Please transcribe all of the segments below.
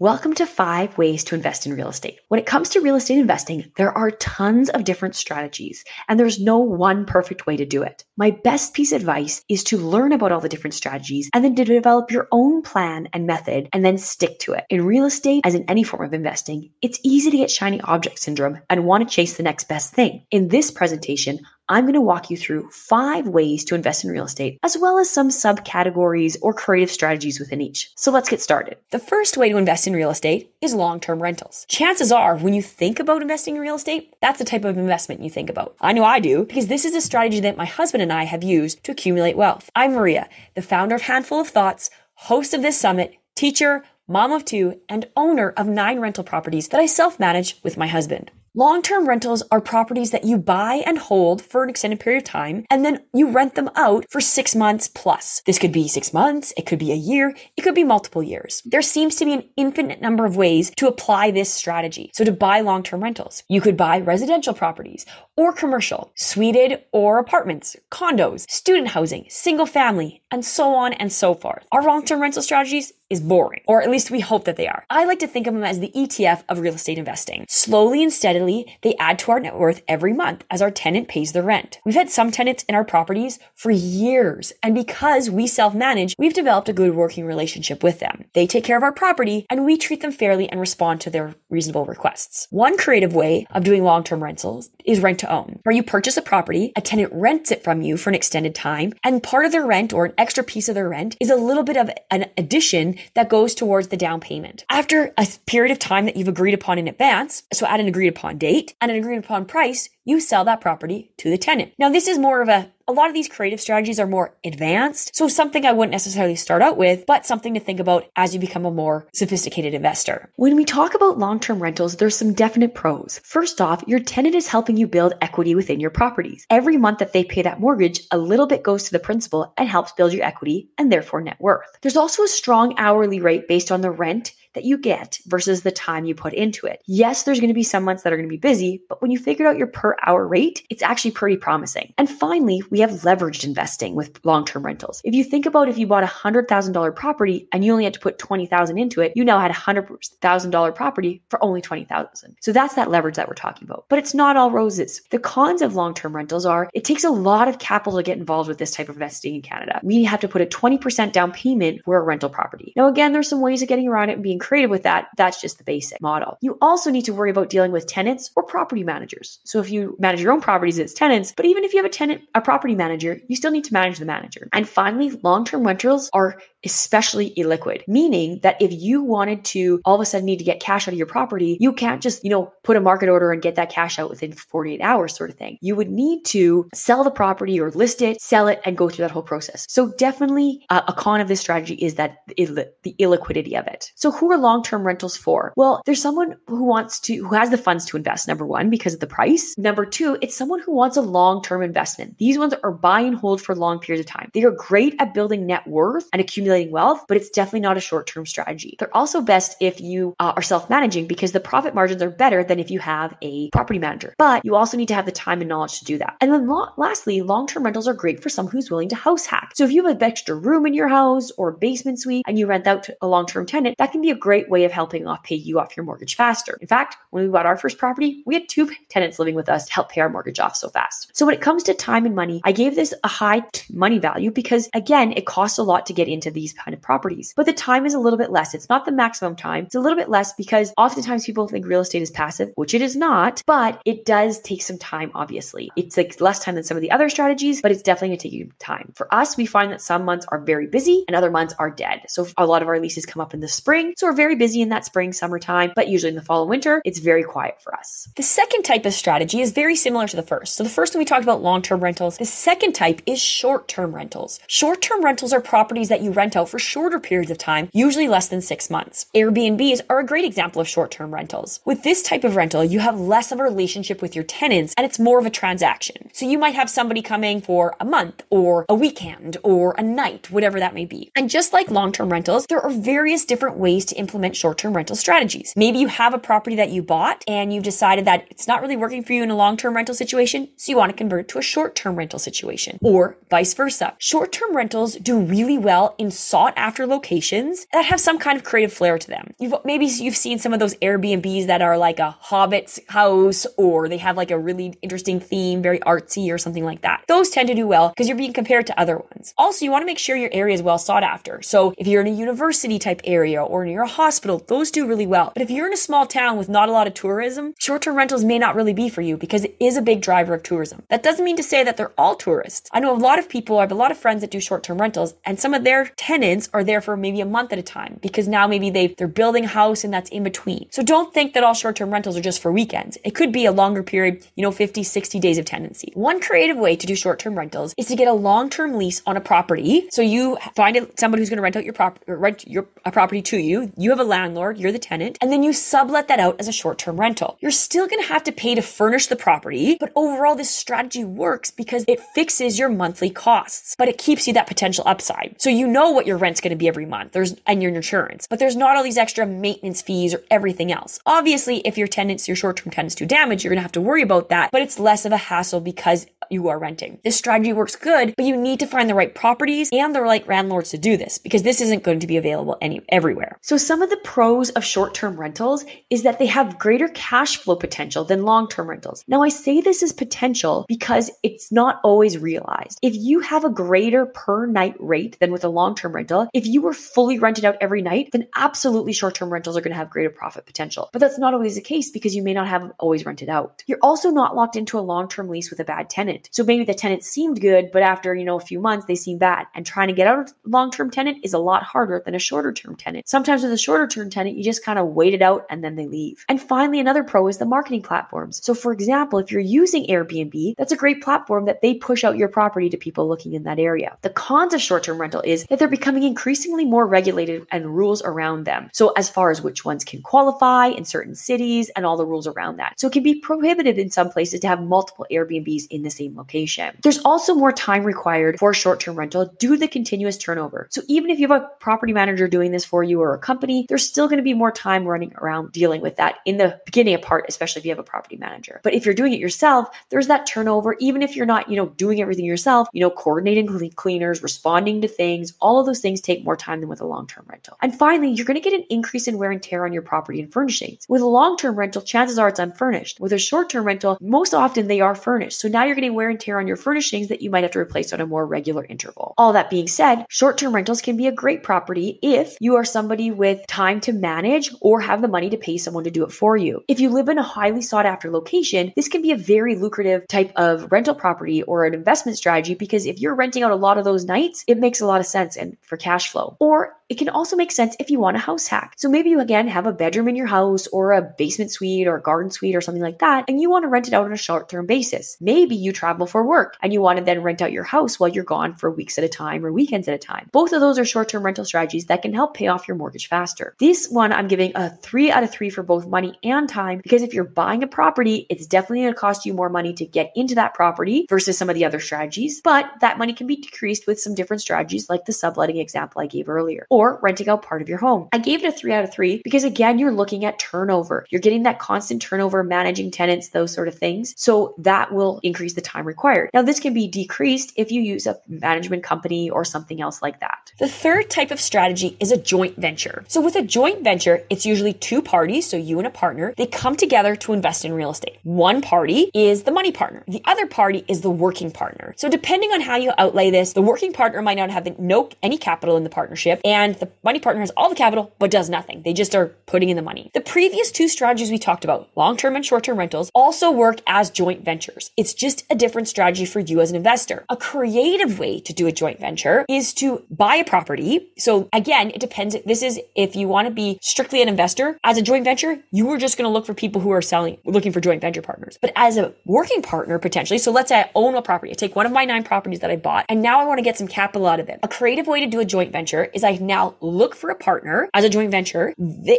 Welcome to five ways to invest in real estate. When it comes to real estate investing, there are tons of different strategies, and there's no one perfect way to do it. My best piece of advice is to learn about all the different strategies and then to develop your own plan and method and then stick to it. In real estate, as in any form of investing, it's easy to get shiny object syndrome and want to chase the next best thing. In this presentation, I'm going to walk you through five ways to invest in real estate, as well as some subcategories or creative strategies within each. So let's get started. The first way to invest in real estate is long term rentals. Chances are, when you think about investing in real estate, that's the type of investment you think about. I know I do, because this is a strategy that my husband and I have used to accumulate wealth. I'm Maria, the founder of Handful of Thoughts, host of this summit, teacher, mom of two, and owner of nine rental properties that I self manage with my husband. Long term rentals are properties that you buy and hold for an extended period of time, and then you rent them out for six months plus. This could be six months, it could be a year, it could be multiple years. There seems to be an infinite number of ways to apply this strategy. So, to buy long term rentals, you could buy residential properties or commercial, suited or apartments, condos, student housing, single family, and so on and so forth. Our long term rental strategies is boring, or at least we hope that they are. I like to think of them as the ETF of real estate investing. Slowly and steadily, they add to our net worth every month as our tenant pays the rent. We've had some tenants in our properties for years, and because we self manage, we've developed a good working relationship with them. They take care of our property, and we treat them fairly and respond to their reasonable requests. One creative way of doing long term rentals is rent to own, where you purchase a property, a tenant rents it from you for an extended time, and part of their rent or an extra piece of their rent is a little bit of an addition that goes towards the down payment. After a period of time that you've agreed upon in advance, so at an agreed upon date and an agreed upon price, you sell that property to the tenant. Now, this is more of a a lot of these creative strategies are more advanced. So something I wouldn't necessarily start out with, but something to think about as you become a more sophisticated investor. When we talk about long-term rentals, there's some definite pros. First off, your tenant is helping you build equity within your properties. Every month that they pay that mortgage, a little bit goes to the principal and helps build your equity and therefore net worth. There's also a strong hourly rate based on the rent that you get versus the time you put into it. Yes, there's going to be some months that are going to be busy, but when you figure out your per hour rate, it's actually pretty promising. And finally, we have leveraged investing with long-term rentals. If you think about if you bought a $100,000 property and you only had to put 20,000 into it, you now had a $100,000 property for only 20,000. So that's that leverage that we're talking about. But it's not all roses. The cons of long-term rentals are it takes a lot of capital to get involved with this type of investing in Canada. We have to put a 20% down payment for a rental property. Now again, there's some ways of getting around it and being creative with that, that's just the basic model. You also need to worry about dealing with tenants or property managers. So if you manage your own properties as tenants, but even if you have a tenant, a property manager, you still need to manage the manager. And finally, long-term rentals are especially illiquid, meaning that if you wanted to all of a sudden need to get cash out of your property, you can't just, you know, put a market order and get that cash out within 48 hours sort of thing. You would need to sell the property or list it, sell it, and go through that whole process. So definitely uh, a con of this strategy is that Ill- the illiquidity of it. So who are long-term rentals for? Well, there's someone who wants to, who has the funds to invest, number one, because of the price. Number two, it's someone who wants a long-term investment. These ones are buy and hold for long periods of time. They are great at building net worth and accumulating accumulating wealth, but it's definitely not a short term strategy. They're also best if you uh, are self managing because the profit margins are better than if you have a property manager. But you also need to have the time and knowledge to do that. And then lo- lastly, long term rentals are great for someone who's willing to house hack. So if you have an extra room in your house or basement suite and you rent out to a long term tenant, that can be a great way of helping off pay you off your mortgage faster. In fact, when we bought our first property, we had two tenants living with us to help pay our mortgage off so fast. So when it comes to time and money, I gave this a high t- money value because again, it costs a lot to get into these kind of properties. But the time is a little bit less. It's not the maximum time. It's a little bit less because oftentimes people think real estate is passive, which it is not, but it does take some time, obviously. It's like less time than some of the other strategies, but it's definitely going to take you time. For us, we find that some months are very busy and other months are dead. So a lot of our leases come up in the spring. So we're very busy in that spring, summertime, but usually in the fall and winter, it's very quiet for us. The second type of strategy is very similar to the first. So the first one we talked about long term rentals. The second type is short term rentals. Short term rentals are properties that you rent out for shorter periods of time, usually less than six months. Airbnbs are a great example of short term rentals. With this type of rental, you have less of a relationship with your tenants and it's more of a transaction. So you might have somebody coming for a month or a weekend or a night, whatever that may be. And just like long term rentals, there are various different ways to implement short term rental strategies. Maybe you have a property that you bought and you've decided that it's not really working for you in a long term rental situation, so you want to convert it to a short term rental situation or vice versa. Short term rentals do really well in sought after locations that have some kind of creative flair to them. You've maybe you've seen some of those Airbnbs that are like a hobbit's house or they have like a really interesting theme, very artsy or something like that. Those tend to do well because you're being compared to other ones. Also, you want to make sure your area is well sought after. So if you're in a university type area or near a hospital, those do really well. But if you're in a small town with not a lot of tourism, short-term rentals may not really be for you because it is a big driver of tourism. That doesn't mean to say that they're all tourists. I know a lot of people, I have a lot of friends that do short-term rentals and some of their tenants are there for maybe a month at a time because now maybe they they're building a house and that's in between. So don't think that all short-term rentals are just for weekends. It could be a longer period, you know, 50, 60 days of tenancy. One creative way to do short-term rentals is to get a long-term lease on a property. So you find somebody who's going to rent out your property, rent your a property to you. You have a landlord, you're the tenant, and then you sublet that out as a short-term rental. You're still going to have to pay to furnish the property, but overall this strategy works because it fixes your monthly costs, but it keeps you that potential upside. So you know what your rent's going to be every month. There's and your insurance, but there's not all these extra maintenance fees or everything else. Obviously, if your tenants, your short-term tenants do damage, you're going to have to worry about that, but it's less of a hassle because you are renting. This strategy works good, but you need to find the right properties and the right landlords to do this because this isn't going to be available any everywhere. So some of the pros of short-term rentals is that they have greater cash flow potential than long-term rentals. Now I say this is potential because it's not always realized. If you have a greater per night rate than with a long-term rental, if you were fully rented out every night, then absolutely short-term rentals are going to have greater profit potential. But that's not always the case because you may not have always rented out. You're also not locked into a long-term lease with a bad tenant. So maybe the tenant seemed good, but after, you know, a few months they seem bad. And trying to get out of long-term tenant is a lot harder than a shorter term tenant. Sometimes with a shorter term tenant, you just kind of wait it out and then they leave. And finally, another pro is the marketing platforms. So for example, if you're using Airbnb, that's a great platform that they push out your property to people looking in that area. The cons of short-term rental is that they're becoming increasingly more regulated and rules around them. So as far as which ones can qualify in certain cities and all the rules around that. So it can be prohibited in some places to have multiple Airbnbs in the same location. There's also more time required for short-term rental due to the continuous turnover. So even if you have a property manager doing this for you or a company, there's still going to be more time running around dealing with that in the beginning part, especially if you have a property manager. But if you're doing it yourself, there's that turnover. Even if you're not, you know, doing everything yourself, you know, coordinating cleaners, responding to things, all of those things take more time than with a long-term rental. And finally, you're going to get an increase in wear and tear on your property and furnishings. With a long-term rental, chances are it's unfurnished. With a short-term rental, most often they are furnished. So now you're getting wear and tear on your furnishings that you might have to replace on a more regular interval. All that being said, short-term rentals can be a great property if you are somebody with time to manage or have the money to pay someone to do it for you. If you live in a highly sought after location, this can be a very lucrative type of rental property or an investment strategy because if you're renting out a lot of those nights, it makes a lot of sense and for cash flow. Or it can also make sense if you want a house hack. So maybe you again have a bedroom in your house or a basement suite or a garden suite or something like that, and you want to rent it out on a short term basis. Maybe you travel for work and you want to then rent out your house while you're gone for weeks at a time or weekends at a time. Both of those are short term rental strategies that can help pay off your mortgage faster. This one I'm giving a three out of three for both money and time because if you're buying a property, it's definitely going to cost you more money to get into that property versus some of the other strategies, but that money can be decreased with some different strategies like the subletting example I gave earlier renting out part of your home. I gave it a three out of three because again, you're looking at turnover. You're getting that constant turnover, managing tenants, those sort of things. So that will increase the time required. Now, this can be decreased if you use a management company or something else like that. The third type of strategy is a joint venture. So with a joint venture, it's usually two parties, so you and a partner, they come together to invest in real estate. One party is the money partner. The other party is the working partner. So depending on how you outlay this, the working partner might not have no any capital in the partnership and the money partner has all the capital but does nothing. They just are putting in the money. The previous two strategies we talked about, long-term and short-term rentals, also work as joint ventures. It's just a different strategy for you as an investor. A creative way to do a joint venture is to buy a property. So again, it depends. This is if you want to be strictly an investor. As a joint venture, you are just going to look for people who are selling, looking for joint venture partners. But as a working partner, potentially, so let's say I own a property. I take one of my nine properties that I bought and now I want to get some capital out of it. A creative way to do a joint venture is I now look for a partner as a joint venture.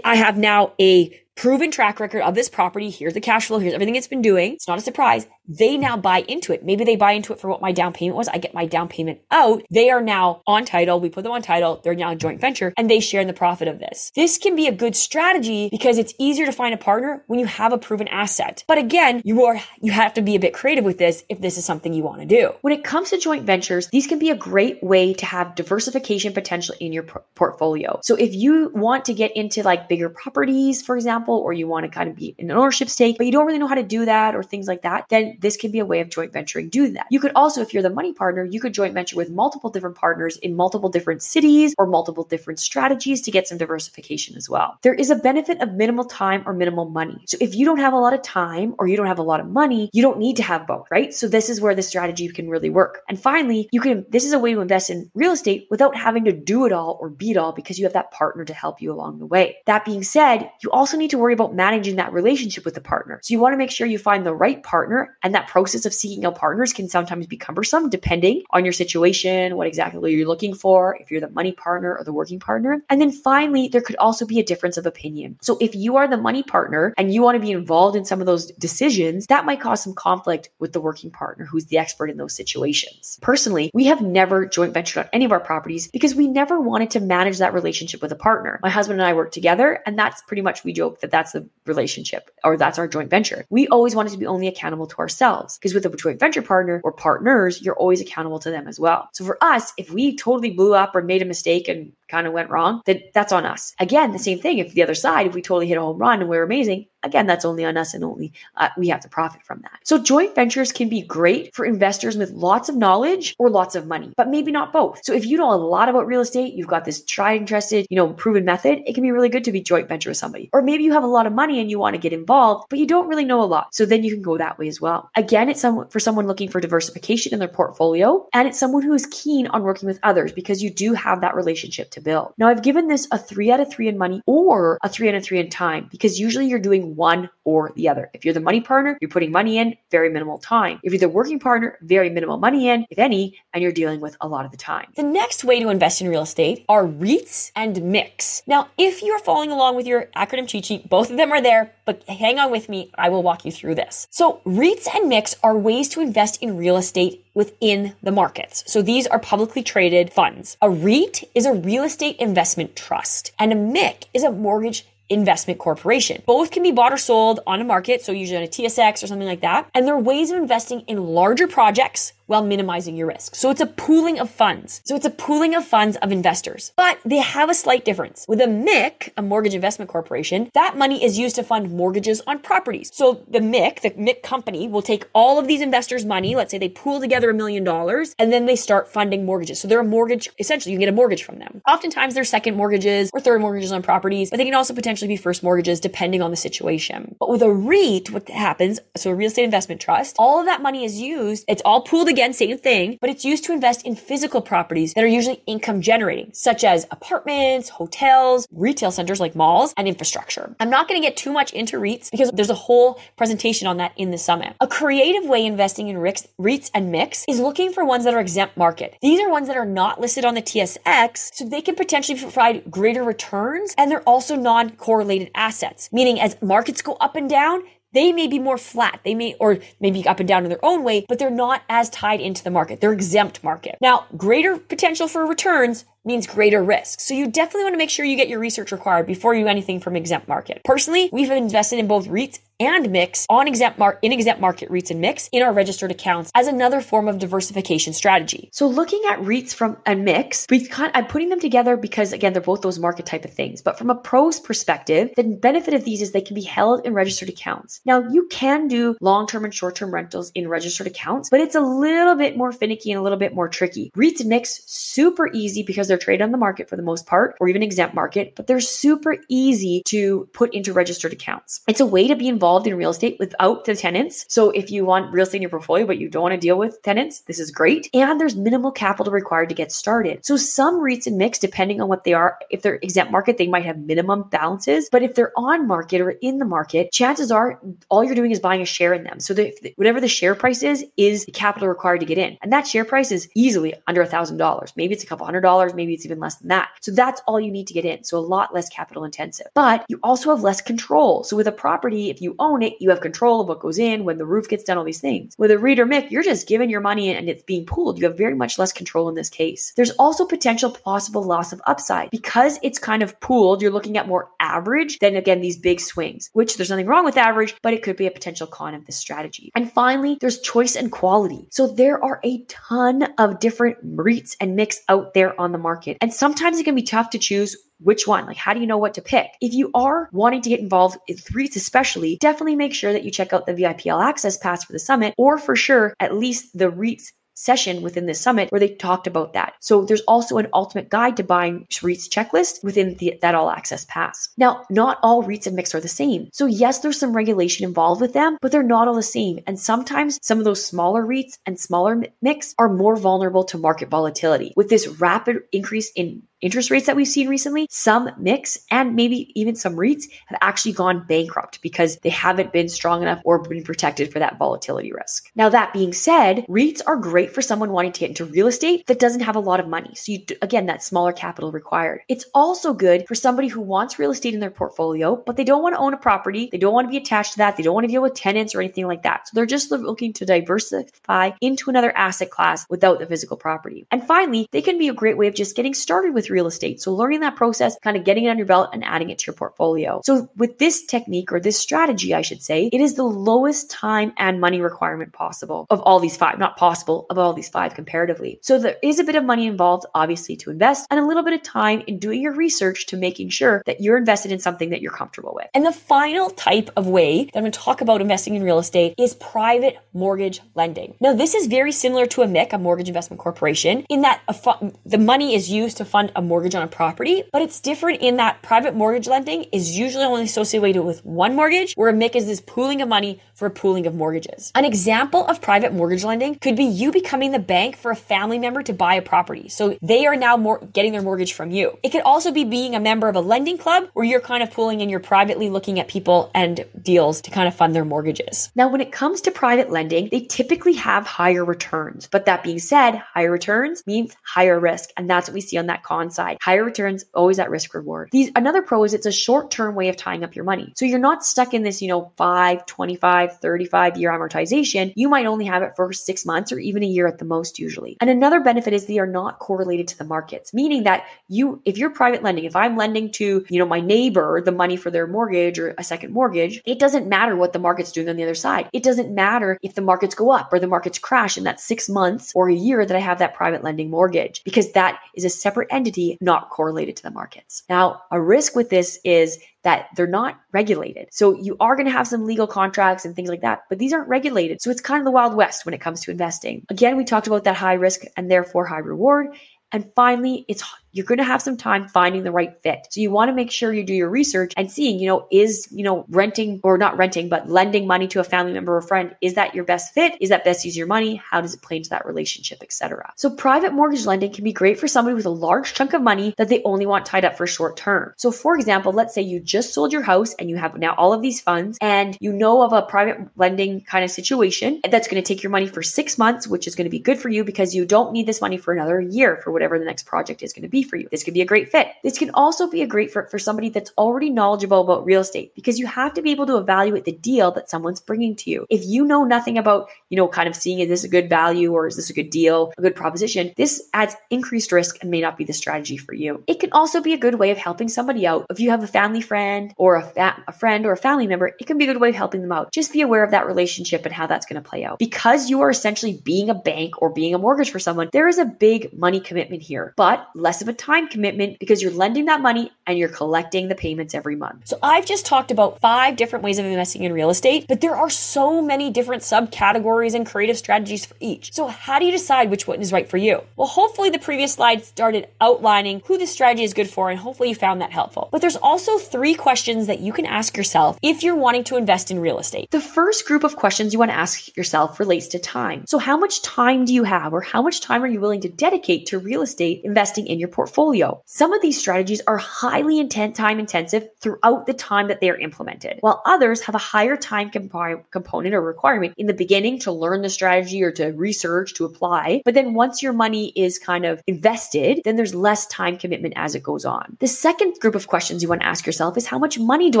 I have now a proven track record of this property. Here's the cash flow. Here's everything it's been doing. It's not a surprise. They now buy into it. Maybe they buy into it for what my down payment was. I get my down payment out. They are now on title. We put them on title. They're now a joint venture and they share in the profit of this. This can be a good strategy because it's easier to find a partner when you have a proven asset. But again, you are, you have to be a bit creative with this if this is something you want to do. When it comes to joint ventures, these can be a great way to have diversification potential in your portfolio. So if you want to get into like bigger properties, for example, or you want to kind of be in an ownership stake, but you don't really know how to do that or things like that, then this can be a way of joint venturing do that. You could also, if you're the money partner, you could joint venture with multiple different partners in multiple different cities or multiple different strategies to get some diversification as well. There is a benefit of minimal time or minimal money. So if you don't have a lot of time or you don't have a lot of money, you don't need to have both, right? So this is where the strategy can really work. And finally, you can, this is a way to invest in real estate without having to do it all or be it all because you have that partner to help you along the way. That being said, you also need worry about managing that relationship with the partner. So you want to make sure you find the right partner and that process of seeking out partners can sometimes be cumbersome depending on your situation, what exactly you're looking for, if you're the money partner or the working partner. And then finally, there could also be a difference of opinion. So if you are the money partner and you want to be involved in some of those decisions, that might cause some conflict with the working partner who's the expert in those situations. Personally, we have never joint ventured on any of our properties because we never wanted to manage that relationship with a partner. My husband and I work together, and that's pretty much we joke that that's the relationship or that's our joint venture. We always wanted to be only accountable to ourselves because with a joint venture partner or partners, you're always accountable to them as well. So for us, if we totally blew up or made a mistake and kind of went wrong, then that's on us. Again, the same thing. If the other side, if we totally hit a home run and we're amazing, again, that's only on us and only uh, we have to profit from that. So joint ventures can be great for investors with lots of knowledge or lots of money, but maybe not both. So if you know a lot about real estate, you've got this tried and trusted, you know, proven method, it can be really good to be joint venture with somebody. Or maybe you have a lot of money and you want to get involved, but you don't really know a lot. So then you can go that way as well. Again, it's some, for someone looking for diversification in their portfolio, and it's someone who is keen on working with others because you do have that relationship to build. Now, I've given this a three out of three in money or a three out of three in time because usually you're doing one or the other. If you're the money partner, you're putting money in, very minimal time. If you're the working partner, very minimal money in, if any, and you're dealing with a lot of the time. The next way to invest in real estate are REITs and MICs. Now, if you're following along with your acronym cheat sheet, both of them are there, but hang on with me. I will walk you through this. So REITs and MICs are ways to invest in real estate within the markets. So these are publicly traded funds. A REIT is a real estate investment trust and a MIC is a mortgage investment corporation. Both can be bought or sold on a market, so usually on a TSX or something like that. And they're ways of investing in larger projects while minimizing your risk. So it's a pooling of funds. So it's a pooling of funds of investors. But they have a slight difference. With a MIC, a mortgage investment corporation, that money is used to fund mortgages on properties. So the MIC, the MIC company, will take all of these investors' money, let's say they pool together a million dollars, and then they start funding mortgages. So they're a mortgage, essentially, you get a mortgage from them. Oftentimes they're second mortgages or third mortgages on properties, but they can also potentially be first mortgages depending on the situation. But with a REIT, what happens, so a real estate investment trust, all of that money is used, it's all pooled together again, same thing, but it's used to invest in physical properties that are usually income generating, such as apartments, hotels, retail centers like malls, and infrastructure. I'm not going to get too much into REITs because there's a whole presentation on that in the summit. A creative way investing in REITs and MICs is looking for ones that are exempt market. These are ones that are not listed on the TSX, so they can potentially provide greater returns and they're also non-correlated assets, meaning as markets go up and down, they may be more flat. They may, or maybe up and down in their own way, but they're not as tied into the market. They're exempt market. Now, greater potential for returns means greater risk. So you definitely want to make sure you get your research required before you do anything from exempt market. Personally, we've invested in both REITs and MICs on exempt mar- in exempt market REITs and MICs in our registered accounts as another form of diversification strategy. So looking at REITs from a mix, we I'm putting them together because again they're both those market type of things. But from a pros perspective, the benefit of these is they can be held in registered accounts. Now you can do long-term and short-term rentals in registered accounts, but it's a little bit more finicky and a little bit more tricky. REITs and MICs super easy because they're traded on the market for the most part, or even exempt market, but they're super easy to put into registered accounts. It's a way to be involved in real estate without the tenants. So if you want real estate in your portfolio, but you don't want to deal with tenants, this is great. And there's minimal capital required to get started. So some REITs and MICs, depending on what they are, if they're exempt market, they might have minimum balances. But if they're on market or in the market, chances are all you're doing is buying a share in them. So whatever the share price is, is the capital required to get in. And that share price is easily under a thousand dollars. Maybe it's a couple hundred dollars, maybe it's even less than that. So that's all you need to get in. So a lot less capital intensive. But you also have less control. So with a property, if you own it, you have control of what goes in, when the roof gets done, all these things. With a REIT or MIC, you're just giving your money and it's being pooled. You have very much less control in this case. There's also potential possible loss of upside because it's kind of pooled. You're looking at more average than again these big swings, which there's nothing wrong with average, but it could be a potential con of this strategy. And finally, there's choice and quality. So there are a ton of different REITs and MICs out there on the market. And sometimes it can be tough to choose which one? Like, how do you know what to pick? If you are wanting to get involved in REITs, especially, definitely make sure that you check out the VIPL Access Pass for the summit, or for sure, at least the REITs session within the summit where they talked about that. So there's also an ultimate guide to buying REITs checklist within the, that all access pass. Now, not all REITs and MICs are the same. So yes, there's some regulation involved with them, but they're not all the same. And sometimes some of those smaller REITs and smaller MICs are more vulnerable to market volatility. With this rapid increase in interest rates that we've seen recently, some MICs and maybe even some REITs have actually gone bankrupt because they haven't been strong enough or been protected for that volatility risk. Now, that being said, REITs are great for someone wanting to get into real estate that doesn't have a lot of money. So, you, again, that smaller capital required. It's also good for somebody who wants real estate in their portfolio, but they don't want to own a property. They don't want to be attached to that. They don't want to deal with tenants or anything like that. So, they're just looking to diversify into another asset class without the physical property. And finally, they can be a great way of just getting started with real estate. So learning that process, kind of getting it on your belt and adding it to your portfolio. So with this technique or this strategy, I should say, it is the lowest time and money requirement possible of all these five, not possible of all these five comparatively. So there is a bit of money involved, obviously, to invest and a little bit of time in doing your research to making sure that you're invested in something that you're comfortable with. And the final type of way that I'm going to talk about investing in real estate is private mortgage lending. Now, this is very similar to a MIC, a mortgage investment corporation, in that fu- the money is used to fund a mortgage on a property, but it's different in that private mortgage lending is usually only associated with one mortgage, where a MIC is this pooling of money for a pooling of mortgages. An example of private mortgage lending could be you becoming the bank for a family member to buy a property. So they are now more getting their mortgage from you. It could also be being a member of a lending club where you're kind of pooling and you're privately looking at people and deals to kind of fund their mortgages. Now, when it comes to private lending, they typically have higher returns. But that being said, higher returns means higher risk. And that's what we see on that con side. Higher returns, always at risk reward. These another pro is it's a short-term way of tying up your money. So you're not stuck in this, you know, 5, 25, 35 year amortization. You might only have it for 6 months or even a year at the most usually. And another benefit is they are not correlated to the markets, meaning that you if you're private lending, if I'm lending to, you know, my neighbor the money for their mortgage or a second mortgage, it doesn't matter what the market's doing on the other side. It doesn't matter if the markets go up or the markets crash in that 6 months or a year that I have that private lending mortgage because that is a separate entity not correlated to the markets. Now, a risk with this is that they're not regulated. So you are going to have some legal contracts and things like that, but these aren't regulated. So it's kind of the wild west when it comes to investing. Again, we talked about that high risk and therefore high reward. And finally, it's you're going to have some time finding the right fit. So you want to make sure you do your research and seeing, you know, is, you know, renting or not renting, but lending money to a family member or friend, is that your best fit? Is that best use your money? How does it play into that relationship, etc. So private mortgage lending can be great for somebody with a large chunk of money that they only want tied up for short term. So for example, let's say you just sold your house and you have now all of these funds and you know of a private lending kind of situation that's going to take your money for 6 months, which is going to be good for you because you don't need this money for another year for whatever the next project is going to be for you. This could be a great fit. This can also be a great fit for somebody that's already knowledgeable about real estate because you have to be able to evaluate the deal that someone's bringing to you. If you know nothing about, you know, kind of seeing is this a good value or is this a good deal, a good proposition, this adds increased risk and may not be the strategy for you. It can also be a good way of helping somebody out. If you have a family friend or a, fa- a friend or a family member, it can be a good way of helping them out. Just be aware of that relationship and how that's going to play out. Because you are essentially being a bank or being a mortgage for someone, there is a big money commitment here, but less of a time commitment because you're lending that money and you're collecting the payments every month. So I've just talked about five different ways of investing in real estate, but there are so many different subcategories and creative strategies for each. So how do you decide which one is right for you? Well, hopefully the previous slide started outlining who this strategy is good for and hopefully you found that helpful. But there's also three questions that you can ask yourself if you're wanting to invest in real estate. The first group of questions you want to ask yourself relates to time. So how much time do you have or how much time are you willing to dedicate to real estate investing in your portfolio? Some of these strategies are highly intent time intensive throughout the time that they are implemented, while others have a higher time comp- component or requirement in the beginning to learn the strategy or to research, to apply. But then once your money is kind of invested, then there's less time commitment as it goes on. The second group of questions you want to ask yourself is how much money do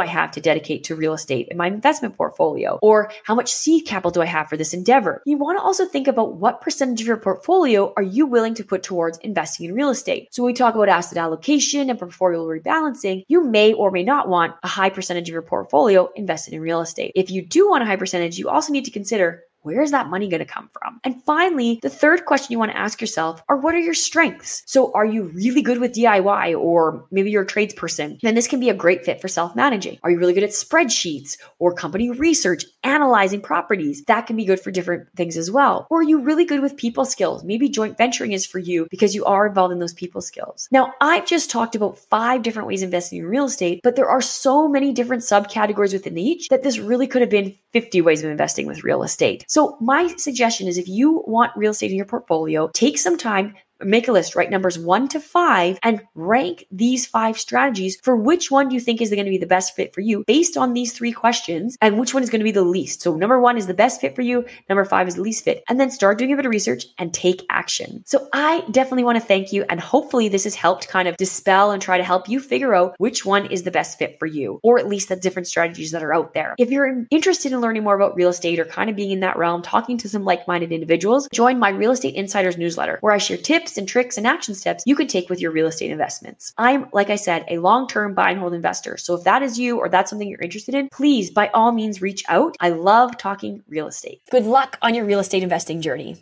I have to dedicate to real estate in my investment portfolio? Or how much seed capital do I have for this endeavor? You want to also think about what percentage of your portfolio are you willing to put towards investing in real estate. So we talk about asset allocation and portfolio rebalancing, you may or may not want a high percentage of your portfolio invested in real estate. If you do want a high percentage, you also need to consider where is that money going to come from? And finally, the third question you want to ask yourself are what are your strengths? So are you really good with DIY or maybe you're a tradesperson? Then this can be a great fit for self-managing. Are you really good at spreadsheets or company research, analyzing properties? That can be good for different things as well. Or are you really good with people skills? Maybe joint venturing is for you because you are involved in those people skills. Now, I've just talked about five different ways of investing in real estate, but there are so many different subcategories within each that this really could have been 50 ways of investing with real estate. So my suggestion is if you want real estate in your portfolio, take some time, make a list, write numbers one to five, and rank these five strategies for which one do you think is going to be the best fit for you based on these three questions and which one is going to be the least. So, number one is the best fit for you, number five is the least fit, and then start doing a bit of research and take action. So, I definitely want to thank you, and hopefully, this has helped kind of dispel and try to help you figure out which one is the best fit for you, or at least the different strategies that are out there. If you're interested in learning more about real estate or kind of being in that realm, talking to some like minded individuals, join my Real Estate Insiders newsletter where I share tips tips and tricks and action steps you could take with your real estate investments. I'm, like I said, a long term buy and hold investor. So if that is you or that's something you're interested in, please by all means reach out. I love talking real estate. Good luck on your real estate investing journey.